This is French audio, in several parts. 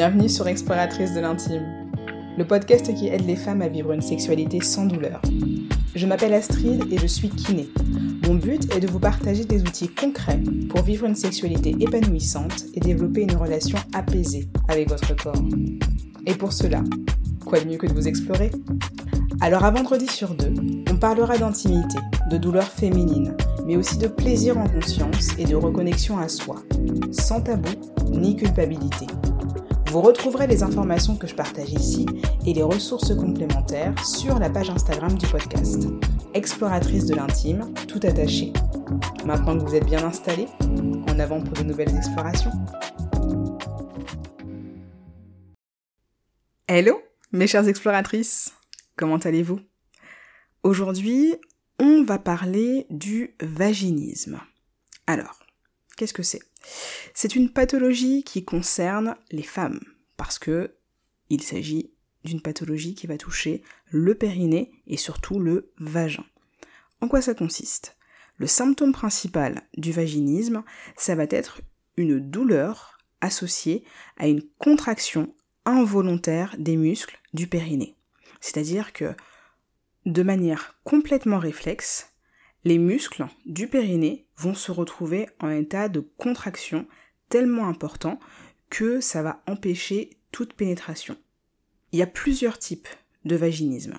Bienvenue sur Exploratrice de l'intime, le podcast qui aide les femmes à vivre une sexualité sans douleur. Je m'appelle Astrid et je suis kiné. Mon but est de vous partager des outils concrets pour vivre une sexualité épanouissante et développer une relation apaisée avec votre corps. Et pour cela, quoi de mieux que de vous explorer? Alors à vendredi sur deux, on parlera d'intimité, de douleur féminine, mais aussi de plaisir en conscience et de reconnexion à soi, sans tabou ni culpabilité. Vous retrouverez les informations que je partage ici et les ressources complémentaires sur la page Instagram du podcast. Exploratrice de l'intime, tout attaché. Maintenant que vous êtes bien installé, en avant pour de nouvelles explorations. Hello, mes chères exploratrices, comment allez-vous? Aujourd'hui, on va parler du vaginisme. Alors, qu'est-ce que c'est? C'est une pathologie qui concerne les femmes, parce que il s'agit d'une pathologie qui va toucher le périnée et surtout le vagin. En quoi ça consiste? Le symptôme principal du vaginisme, ça va être une douleur associée à une contraction involontaire des muscles du périnée. C'est-à-dire que, de manière complètement réflexe, les muscles du périnée vont se retrouver en état de contraction tellement important que ça va empêcher toute pénétration. Il y a plusieurs types de vaginisme.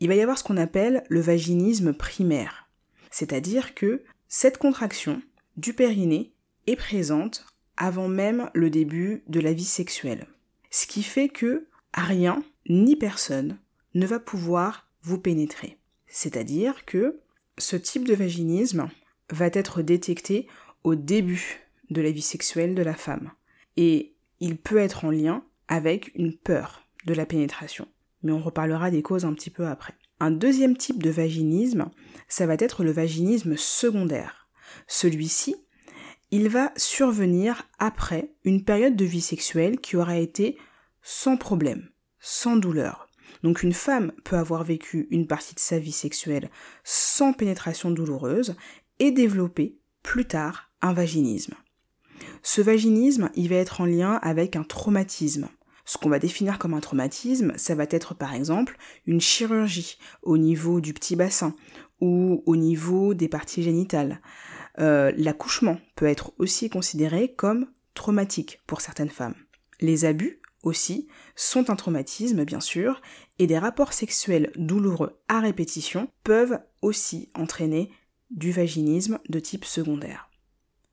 Il va y avoir ce qu'on appelle le vaginisme primaire, c'est-à-dire que cette contraction du périnée est présente avant même le début de la vie sexuelle. Ce qui fait que rien ni personne ne va pouvoir vous pénétrer. C'est-à-dire que ce type de vaginisme va être détecté au début de la vie sexuelle de la femme. Et il peut être en lien avec une peur de la pénétration. Mais on reparlera des causes un petit peu après. Un deuxième type de vaginisme, ça va être le vaginisme secondaire. Celui-ci, il va survenir après une période de vie sexuelle qui aura été sans problème, sans douleur. Donc une femme peut avoir vécu une partie de sa vie sexuelle sans pénétration douloureuse et développer plus tard un vaginisme. Ce vaginisme, il va être en lien avec un traumatisme. Ce qu'on va définir comme un traumatisme, ça va être par exemple une chirurgie au niveau du petit bassin ou au niveau des parties génitales. Euh, l'accouchement peut être aussi considéré comme traumatique pour certaines femmes. Les abus aussi sont un traumatisme bien sûr, et des rapports sexuels douloureux à répétition peuvent aussi entraîner du vaginisme de type secondaire.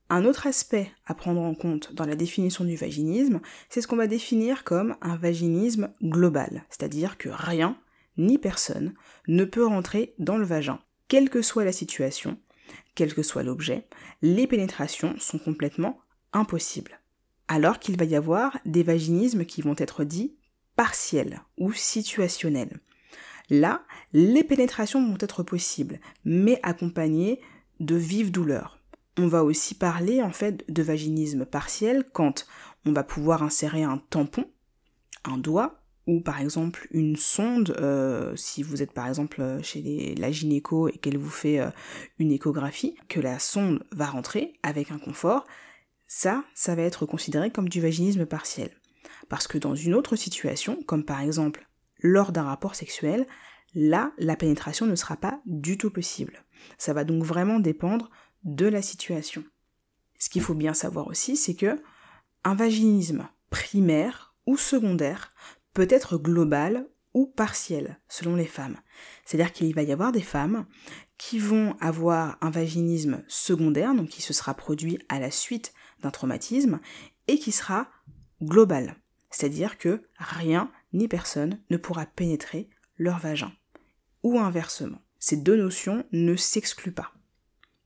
Un autre aspect à prendre en compte dans la définition du vaginisme, c'est ce qu'on va définir comme un vaginisme global, c'est-à-dire que rien ni personne ne peut rentrer dans le vagin, quelle que soit la situation, quel que soit l'objet, les pénétrations sont complètement impossibles. Alors qu'il va y avoir des vaginismes qui vont être dits partiels ou situationnels. Là, les pénétrations vont être possibles, mais accompagnées de vives douleurs on va aussi parler en fait de vaginisme partiel quand on va pouvoir insérer un tampon, un doigt ou par exemple une sonde, euh, si vous êtes par exemple chez la gynéco et qu'elle vous fait euh, une échographie, que la sonde va rentrer avec un confort, ça, ça va être considéré comme du vaginisme partiel. Parce que dans une autre situation, comme par exemple lors d'un rapport sexuel, là, la pénétration ne sera pas du tout possible. Ça va donc vraiment dépendre de la situation. Ce qu'il faut bien savoir aussi, c'est que un vaginisme primaire ou secondaire peut être global ou partiel selon les femmes. C'est-à-dire qu'il va y avoir des femmes qui vont avoir un vaginisme secondaire, donc qui se sera produit à la suite d'un traumatisme, et qui sera global. C'est-à-dire que rien ni personne ne pourra pénétrer leur vagin. Ou inversement. Ces deux notions ne s'excluent pas.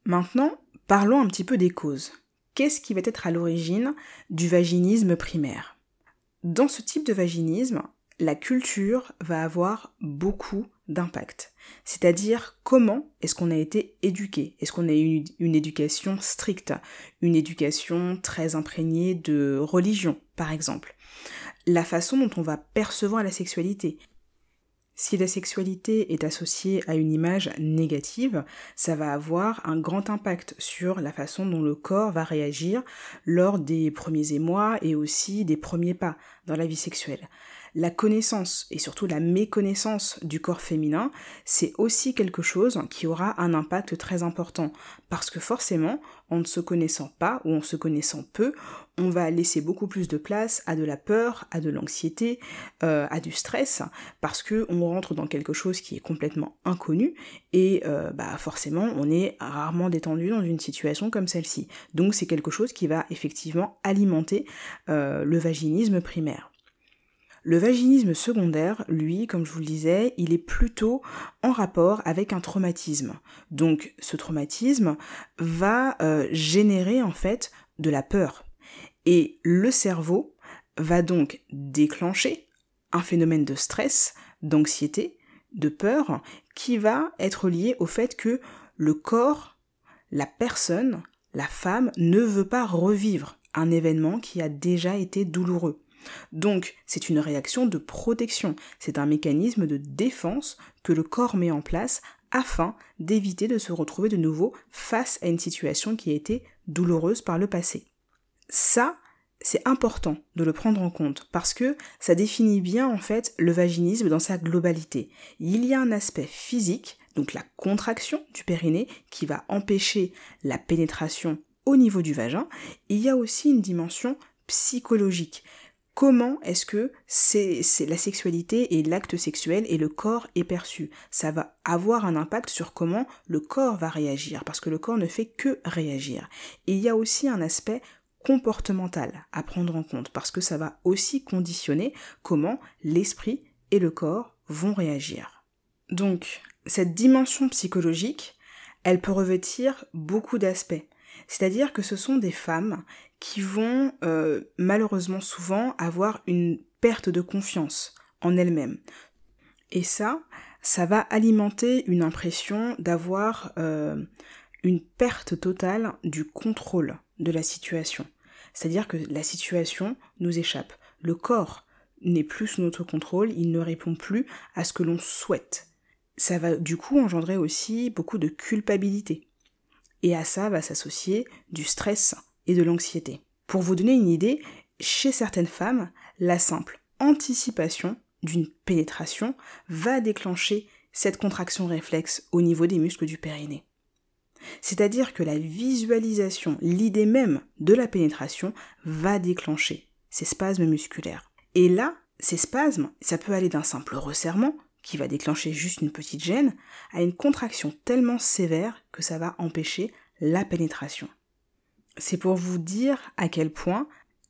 Maintenant, parlons un petit peu des causes. Qu'est-ce qui va être à l'origine du vaginisme primaire? Dans ce type de vaginisme, la culture va avoir beaucoup d'impact. C'est-à-dire comment est-ce qu'on a été éduqué? Est-ce qu'on a eu une éducation stricte? Une éducation très imprégnée de religion, par exemple La façon dont on va percevoir la sexualité. Si la sexualité est associée à une image négative, ça va avoir un grand impact sur la façon dont le corps va réagir lors des premiers émois et aussi des premiers pas dans la vie sexuelle la connaissance et surtout la méconnaissance du corps féminin, c'est aussi quelque chose qui aura un impact très important. Parce que forcément, en ne se connaissant pas ou en se connaissant peu, on va laisser beaucoup plus de place à de la peur, à de l'anxiété, euh, à du stress, parce que on rentre dans quelque chose qui est complètement inconnu et euh, bah forcément on est rarement détendu dans une situation comme celle-ci. Donc c'est quelque chose qui va effectivement alimenter euh, le vaginisme primaire. Le vaginisme secondaire, lui, comme je vous le disais, il est plutôt en rapport avec un traumatisme. Donc ce traumatisme va euh, générer en fait de la peur. Et le cerveau va donc déclencher un phénomène de stress, d'anxiété, de peur, qui va être lié au fait que le corps, la personne, la femme ne veut pas revivre un événement qui a déjà été douloureux. Donc, c'est une réaction de protection, c'est un mécanisme de défense que le corps met en place afin d'éviter de se retrouver de nouveau face à une situation qui a été douloureuse par le passé. Ça, c'est important de le prendre en compte parce que ça définit bien en fait le vaginisme dans sa globalité. Il y a un aspect physique, donc la contraction du périnée, qui va empêcher la pénétration au niveau du vagin. il y a aussi une dimension psychologique comment est-ce que c'est, la sexualité et l'acte sexuel et le corps est perçu. Ça va avoir un impact sur comment le corps va réagir, parce que le corps ne fait que réagir. Et il y a aussi un aspect comportemental à prendre en compte, parce que ça va aussi conditionner comment l'esprit et le corps vont réagir. Donc, cette dimension psychologique, elle peut revêtir beaucoup d'aspects. C'est-à-dire que ce sont des femmes qui vont euh, malheureusement souvent avoir une perte de confiance en elles-mêmes. Et ça, ça va alimenter une impression d'avoir euh, une perte totale du contrôle de la situation. C'est-à-dire que la situation nous échappe. Le corps n'est plus sous notre contrôle, il ne répond plus à ce que l'on souhaite. Ça va du coup engendrer aussi beaucoup de culpabilité. Et à ça va s'associer du stress et de l'anxiété. Pour vous donner une idée, chez certaines femmes, la simple anticipation d'une pénétration va déclencher cette contraction réflexe au niveau des muscles du périnée. C'est-à-dire que la visualisation, l'idée même de la pénétration va déclencher ces spasmes musculaires. Et là, ces spasmes, ça peut aller d'un simple resserrement, qui va déclencher juste une petite gêne, à une contraction tellement sévère que ça va empêcher la pénétration c'est pour vous dire à quel point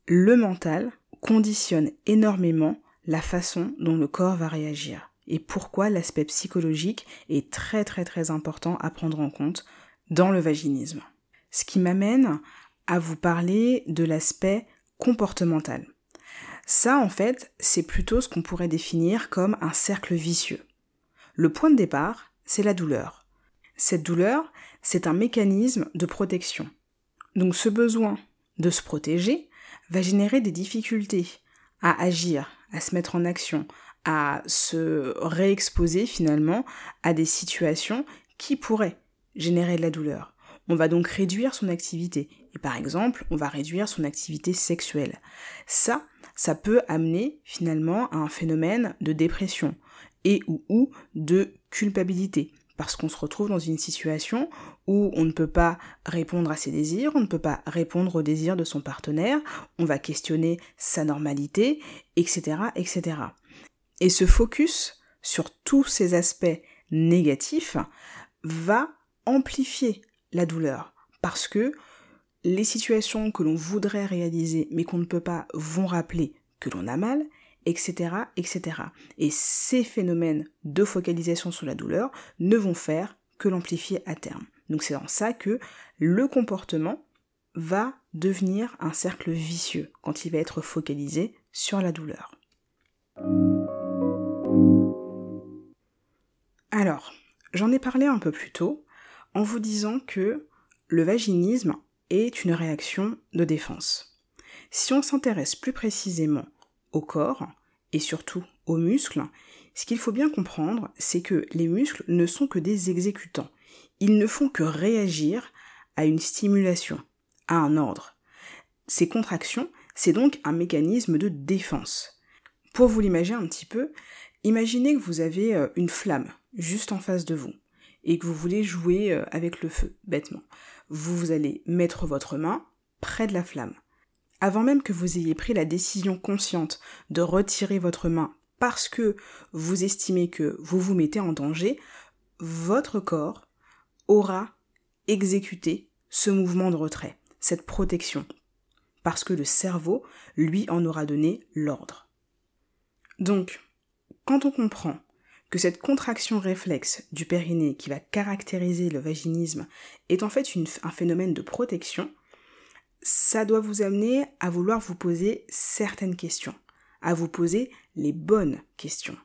le mental conditionne énormément la façon dont le corps va réagir et pourquoi l'aspect psychologique est très très très important à prendre en compte dans le vaginisme. Ce qui m'amène à vous parler de l'aspect comportemental. Ça, en fait, c'est plutôt ce qu'on pourrait définir comme un cercle vicieux. Le point de départ, c'est la douleur. Cette douleur, c'est un mécanisme de protection. Donc ce besoin de se protéger va générer des difficultés à agir, à se mettre en action, à se réexposer finalement à des situations qui pourraient générer de la douleur. On va donc réduire son activité. Et par exemple, on va réduire son activité sexuelle. Ça, ça peut amener finalement à un phénomène de dépression et ou, de culpabilité parce qu'on se retrouve dans une situation où on ne peut pas répondre à ses désirs, on ne peut pas répondre aux désirs de son partenaire, on va questionner sa normalité, etc., etc. Et ce focus sur tous ces aspects négatifs va amplifier la douleur parce que les situations que l'on voudrait réaliser mais qu'on ne peut pas vont rappeler que l'on a mal etc., etc. Et ces phénomènes de focalisation sur la douleur ne vont faire que l'amplifier à terme. Donc c'est dans ça que le comportement va devenir un cercle vicieux quand il va être focalisé sur la douleur. Alors, j'en ai parlé un peu plus tôt en vous disant que le vaginisme est une réaction de défense. Si on s'intéresse plus précisément au corps et surtout aux muscles, Ce qu'il faut bien comprendre, c'est que les muscles ne sont que des exécutants. Ils ne font que réagir à une stimulation, à un ordre. Ces contractions, c'est donc un mécanisme de défense. Pour vous l'imaginer un petit peu, imaginez que vous avez euh, une flamme juste en face de vous et que vous voulez jouer euh, avec le feu, bêtement. Vous allez mettre votre main près de la flamme. Avant même que vous ayez pris la décision consciente de retirer votre main parce que vous estimez que vous vous mettez en danger, votre corps aura exécuté ce mouvement de retrait, cette protection, parce que le cerveau, lui, en aura donné l'ordre. Donc, quand on comprend que cette contraction réflexe du périnée qui va caractériser le vaginisme est en fait un phénomène de protection, ça doit vous amener à vouloir vous poser certaines questions, à vous poser les bonnes questions,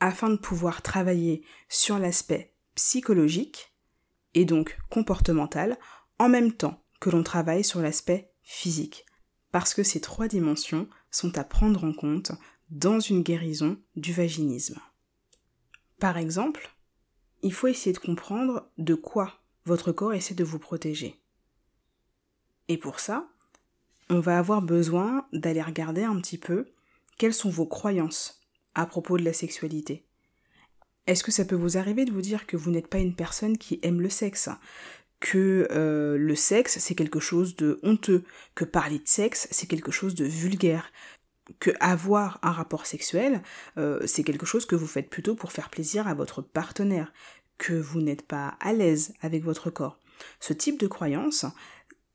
afin de pouvoir travailler sur l'aspect psychologique et donc comportemental en même temps que l'on travaille sur l'aspect physique, parce que ces trois dimensions sont à prendre en compte dans une guérison du vaginisme. Par exemple, il faut essayer de comprendre de quoi votre corps essaie de vous protéger. Et pour ça, on va avoir besoin d'aller regarder un petit peu quelles sont vos croyances à propos de la sexualité. Est-ce que ça peut vous arriver de vous dire que vous n'êtes pas une personne qui aime le sexe? Que euh, le sexe c'est quelque chose de honteux, que parler de sexe c'est quelque chose de vulgaire, que avoir un rapport sexuel euh, c'est quelque chose que vous faites plutôt pour faire plaisir à votre partenaire, que vous n'êtes pas à l'aise avec votre corps. Ce type de croyance,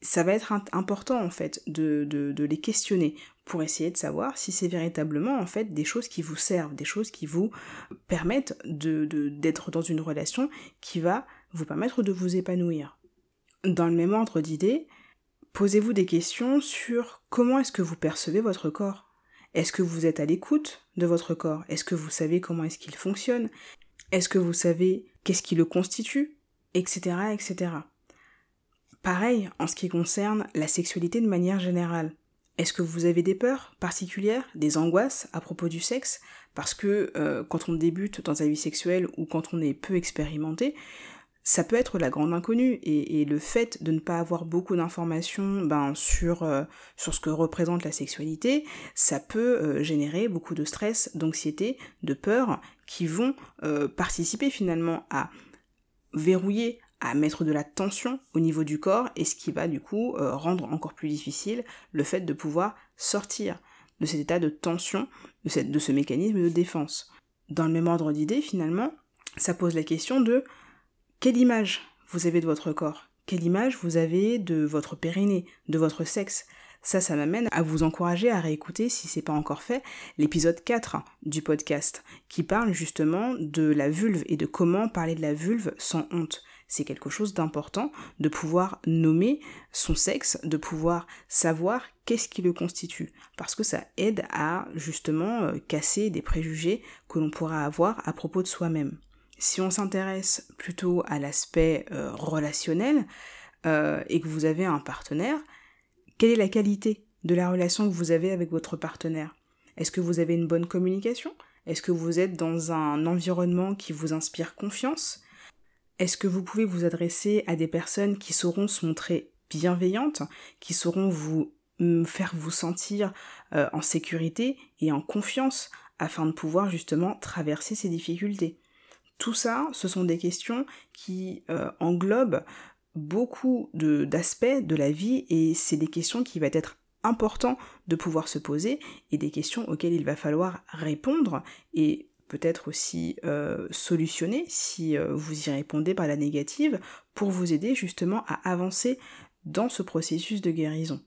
ça va être important en fait de, de, les questionner pour essayer de savoir si c'est véritablement en fait des choses qui vous servent, des choses qui vous permettent de, d'être dans une relation qui va vous permettre de vous épanouir. Dans le même ordre d'idées, posez-vous des questions sur comment est-ce que vous percevez votre corps. Est-ce que vous êtes à l'écoute de votre corps? Est-ce que vous savez comment est-ce qu'il fonctionne? Est-ce que vous savez qu'est-ce qui le constitue? Etc. etc. Pareil en ce qui concerne la sexualité de manière générale. Est-ce que vous avez des peurs particulières, des angoisses à propos du sexe? Parce que euh, quand on débute dans sa vie sexuelle ou quand on est peu expérimenté, ça peut être la grande inconnue et, le fait de ne pas avoir beaucoup d'informations ben, sur, euh, sur ce que représente la sexualité, ça peut euh, générer beaucoup de stress, d'anxiété, de peur qui vont participer finalement à verrouiller, à mettre de la tension au niveau du corps et ce qui va du coup euh, rendre encore plus difficile le fait de pouvoir sortir de cet état de tension, de, ce mécanisme de défense. Dans le même ordre d'idée, finalement, ça pose la question de quelle image vous avez de votre corps, quelle image vous avez de votre périnée, de votre sexe? Ça, ça m'amène à vous encourager à réécouter, si c'est pas encore fait, l'épisode 4 du podcast, qui parle justement de la vulve et de comment parler de la vulve sans honte c'est quelque chose d'important de pouvoir nommer son sexe, de pouvoir savoir qu'est-ce qui le constitue, parce que ça aide à justement euh, casser des préjugés que l'on pourra avoir à propos de soi-même. Si on s'intéresse plutôt à l'aspect euh, relationnel euh, et que vous avez un partenaire, quelle est la qualité de la relation que vous avez avec votre partenaire? Est-ce que vous avez une bonne communication? Est-ce que vous êtes dans un environnement qui vous inspire confiance? Est-ce que vous pouvez vous adresser à des personnes qui sauront se montrer bienveillantes, qui sauront vous faire vous sentir euh, en sécurité et en confiance afin de pouvoir justement traverser ces difficultés? Tout ça, ce sont des questions qui euh, englobent beaucoup d'aspects de, la vie et c'est des questions qui va être important de pouvoir se poser et des questions auxquelles il va falloir répondre et peut-être aussi euh, solutionner si euh, vous y répondez par la négative pour vous aider justement à avancer dans ce processus de guérison.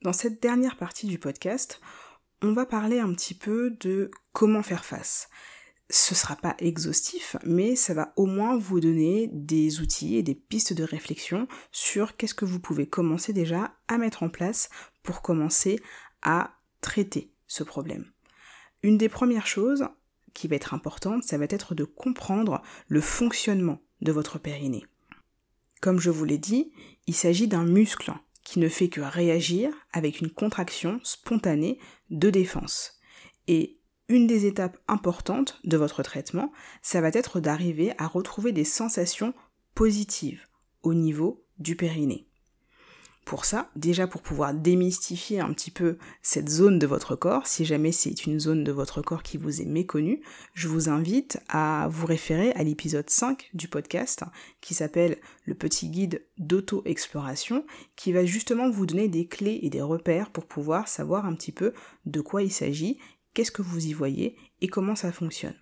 Dans cette dernière partie du podcast, on va parler un petit peu de comment faire face. Ce sera pas exhaustif, mais ça va au moins vous donner des outils et des pistes de réflexion sur qu'est-ce que vous pouvez commencer déjà à mettre en place pour commencer à traiter ce problème. Une des premières choses qui va être importante, ça va être de comprendre le fonctionnement de votre périnée. Comme je vous l'ai dit, il s'agit d'un muscle qui ne fait que réagir avec une contraction spontanée de défense. Et une des étapes importantes de votre traitement, ça va être d'arriver à retrouver des sensations positives au niveau du périnée pour ça, déjà pour pouvoir démystifier un petit peu cette zone de votre corps, si jamais c'est une zone de votre corps qui vous est méconnue, je vous invite à vous référer à l'épisode 5 du podcast qui s'appelle Le petit guide d'auto-exploration, qui va justement vous donner des clés et des repères pour pouvoir savoir un petit peu de quoi il s'agit, qu'est-ce que vous y voyez et comment ça fonctionne.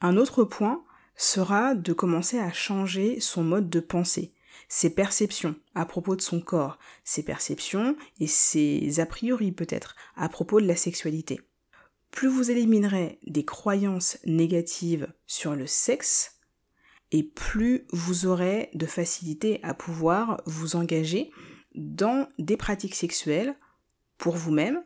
Un autre point sera de commencer à changer son mode de pensée ses perceptions à propos de son corps, ses perceptions et ses a priori peut-être à propos de la sexualité. Plus vous éliminerez des croyances négatives sur le sexe, et plus vous aurez de facilité à pouvoir vous engager dans des pratiques sexuelles pour vous-même,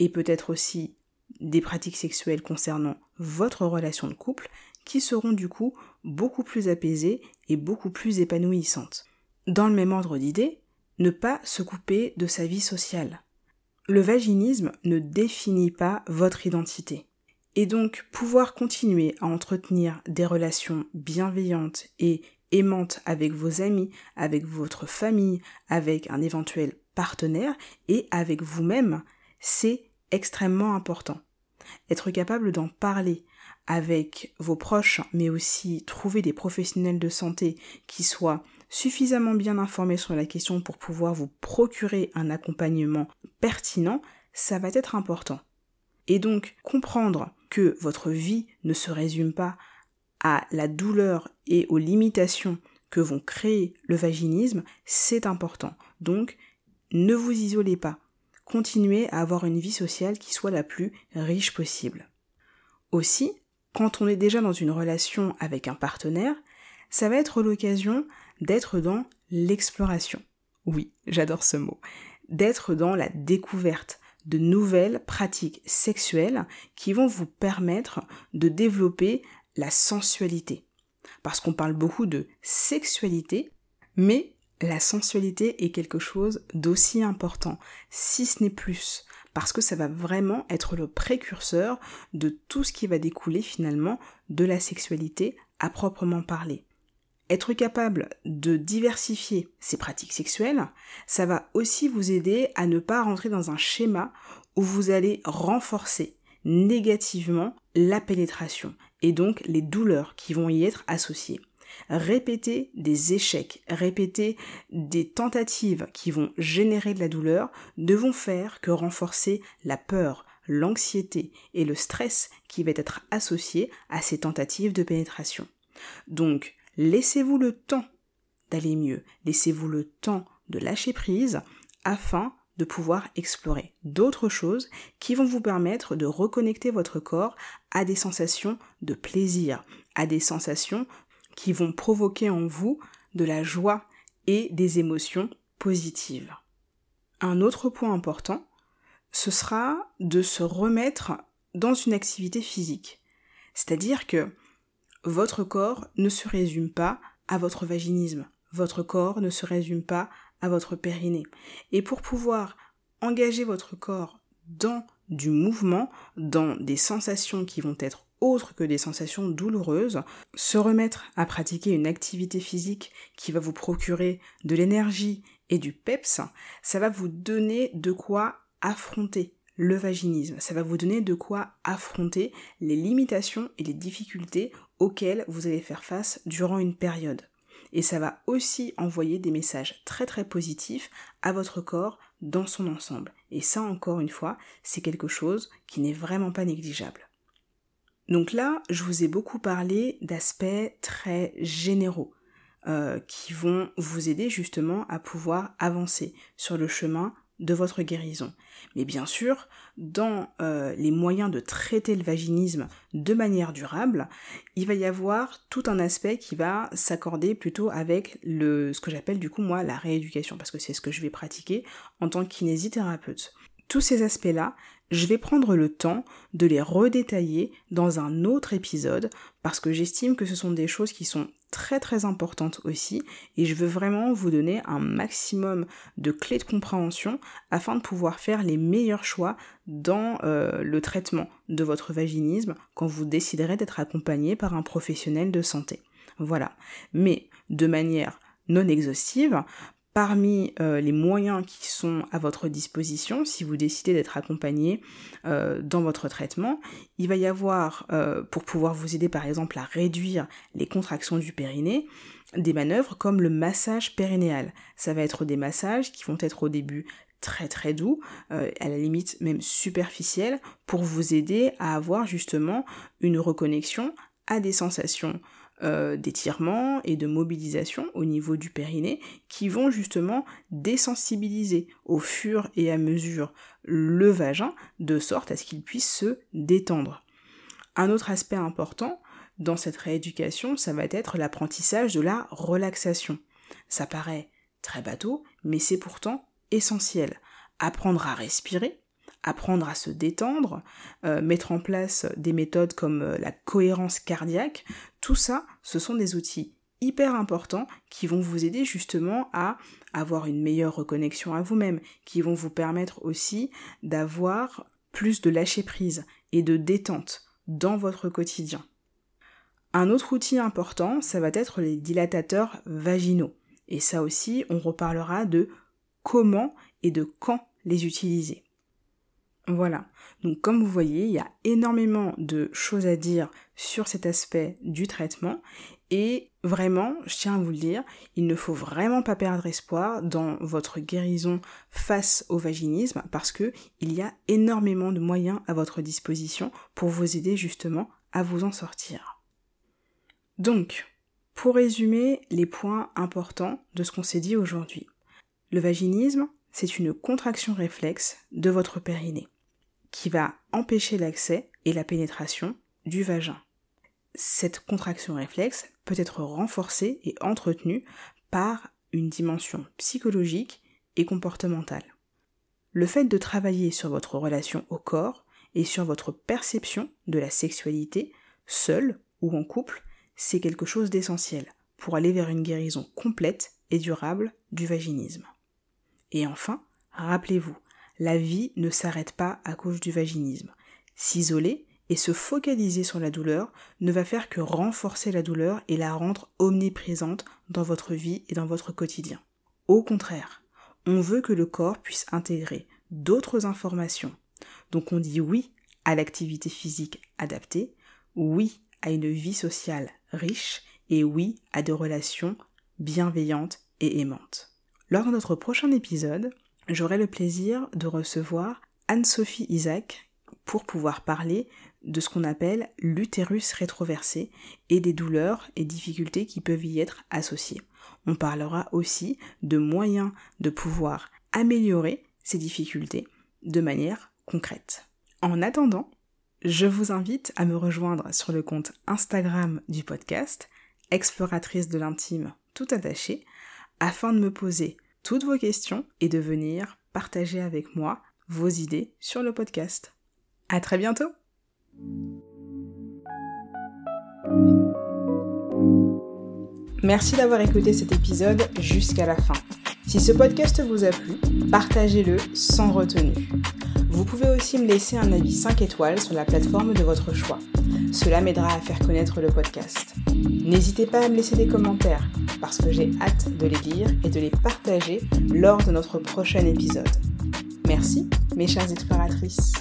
et peut-être aussi des pratiques sexuelles concernant votre relation de couple, qui seront du coup beaucoup plus apaisées et beaucoup plus épanouissantes. Dans le même ordre d'idées, ne pas se couper de sa vie sociale. Le vaginisme ne définit pas votre identité. Et donc pouvoir continuer à entretenir des relations bienveillantes et aimantes avec vos amis, avec votre famille, avec un éventuel partenaire et avec vous-même, c'est extrêmement important. Être capable d'en parler, avec vos proches, mais aussi trouver des professionnels de santé qui soient suffisamment bien informés sur la question pour pouvoir vous procurer un accompagnement pertinent, ça va être important. Et donc comprendre que votre vie ne se résume pas à la douleur et aux limitations que vont créer le vaginisme, c'est important. Donc ne vous isolez pas. Continuez à avoir une vie sociale qui soit la plus riche possible. Aussi, quand on est déjà dans une relation avec un partenaire, ça va être l'occasion d'être dans l'exploration. Oui, j'adore ce mot. D'être dans la découverte de nouvelles pratiques sexuelles qui vont vous permettre de développer la sensualité. Parce qu'on parle beaucoup de sexualité, mais la sensualité est quelque chose d'aussi important, si ce n'est plus, parce que ça va vraiment être le précurseur de tout ce qui va découler finalement de la sexualité à proprement parler. Être capable de diversifier ses pratiques sexuelles, ça va aussi vous aider à ne pas rentrer dans un schéma où vous allez renforcer négativement la pénétration et donc les douleurs qui vont y être associées répéter des échecs, répéter des tentatives qui vont générer de la douleur ne vont faire que renforcer la peur, l'anxiété et le stress qui va être associé à ces tentatives de pénétration. Donc, laissez-vous le temps d'aller mieux, laissez-vous le temps de lâcher prise afin de pouvoir explorer d'autres choses qui vont vous permettre de reconnecter votre corps à des sensations de plaisir, à des sensations qui vont provoquer en vous de la joie et des émotions positives. Un autre point important, ce sera de se remettre dans une activité physique. C'est-à-dire que votre corps ne se résume pas à votre vaginisme, votre corps ne se résume pas à votre périnée. Et pour pouvoir engager votre corps dans du mouvement, dans des sensations qui vont être autres que des sensations douloureuses, se remettre à pratiquer une activité physique qui va vous procurer de l'énergie et du peps, ça va vous donner de quoi affronter le vaginisme, ça va vous donner de quoi affronter les limitations et les difficultés auxquelles vous allez faire face durant une période. Et ça va aussi envoyer des messages très très positifs à votre corps dans son ensemble. Et ça encore une fois, c'est quelque chose qui n'est vraiment pas négligeable. Donc là, je vous ai beaucoup parlé d'aspects très généraux euh, qui vont vous aider justement à pouvoir avancer sur le chemin de votre guérison. Mais bien sûr, dans euh, les moyens de traiter le vaginisme de manière durable, il va y avoir tout un aspect qui va s'accorder plutôt avec ce que j'appelle du coup moi la rééducation, parce que c'est ce que je vais pratiquer en tant que kinésithérapeute. Tous ces aspects-là, je vais prendre le temps de les redétailler dans un autre épisode parce que j'estime que ce sont des choses qui sont très très importante aussi et je veux vraiment vous donner un maximum de clés de compréhension afin de pouvoir faire les meilleurs choix dans euh, le traitement de votre vaginisme quand vous déciderez d'être accompagné par un professionnel de santé. Voilà. Mais de manière non exhaustive, parmi euh, les moyens qui sont à votre disposition, si vous décidez d'être accompagné euh, dans votre traitement, il va y avoir, euh, pour pouvoir vous aider par exemple à réduire les contractions du périnée, des manœuvres comme le massage périnéal. Ça va être des massages qui vont être au début très très doux, à la limite même superficiels, pour vous aider à avoir justement une reconnexion à des sensations euh, d'étirement et de mobilisation au niveau du périnée qui vont justement désensibiliser au fur et à mesure le vagin de sorte à ce qu'il puisse se détendre. Un autre aspect important dans cette rééducation, ça va être l'apprentissage de la relaxation. Ça paraît très bateau, mais c'est pourtant essentiel. Apprendre à respirer, apprendre à se détendre, euh, mettre en place des méthodes comme euh, la cohérence cardiaque, tout ça, ce sont des outils hyper importants qui vont vous aider justement à avoir une meilleure reconnexion à vous-même, qui vont vous permettre aussi d'avoir plus de lâcher prise et de détente dans votre quotidien. Un autre outil important, ça va être les dilatateurs vaginaux. Et ça aussi, on reparlera de comment et de quand les utiliser. Voilà. Donc comme vous voyez, il y a énormément de choses à dire sur cet aspect du traitement et vraiment, je tiens à vous le dire, il ne faut vraiment pas perdre espoir dans votre guérison face au vaginisme parce que il y a énormément de moyens à votre disposition pour vous aider justement à vous en sortir. Donc, pour résumer les points importants de ce qu'on s'est dit aujourd'hui. Le vaginisme, c'est une contraction réflexe de votre périnée qui va empêcher l'accès et la pénétration du vagin. Cette contraction réflexe peut être renforcée et entretenue par une dimension psychologique et comportementale. Le fait de travailler sur votre relation au corps et sur votre perception de la sexualité, seul ou en couple, c'est quelque chose d'essentiel pour aller vers une guérison complète et durable du vaginisme. Et enfin, rappelez-vous, la vie ne s'arrête pas à cause du vaginisme. S'isoler et se focaliser sur la douleur ne va faire que renforcer la douleur et la rendre omniprésente dans votre vie et dans votre quotidien. Au contraire, on veut que le corps puisse intégrer d'autres informations. Donc on dit oui à l'activité physique adaptée, oui à une vie sociale riche et oui à des relations bienveillantes et aimantes. Lors de notre prochain épisode, j'aurai le plaisir de recevoir Anne-Sophie Isaac pour pouvoir parler de ce qu'on appelle l'utérus rétroversé et des douleurs et difficultés qui peuvent y être associées. On parlera aussi de moyens de pouvoir améliorer ces difficultés de manière concrète. En attendant, je vous invite à me rejoindre sur le compte Instagram du podcast, exploratrice de l'intime tout attaché, afin de me poser toutes vos questions et de venir partager avec moi vos idées sur le podcast. À très bientôt! Merci d'avoir écouté cet épisode jusqu'à la fin. Si ce podcast vous a plu, partagez-le sans retenue. Vous pouvez aussi me laisser un avis 5 étoiles sur la plateforme de votre choix. Cela m'aidera à faire connaître le podcast. N'hésitez pas à me laisser des commentaires parce que j'ai hâte de les lire et de les partager lors de notre prochain épisode. Merci, mes chères exploratrices.